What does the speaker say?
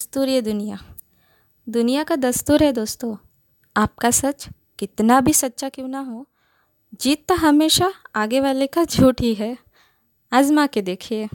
दस्तूर ये दुनिया। दुनिया का दस्तूर है दोस्तों। आपका सच कितना भी सच्चा क्यों ना हो, जीत तो हमेशा आगे वाले का झूठ ही है। आज़मा के देखिए।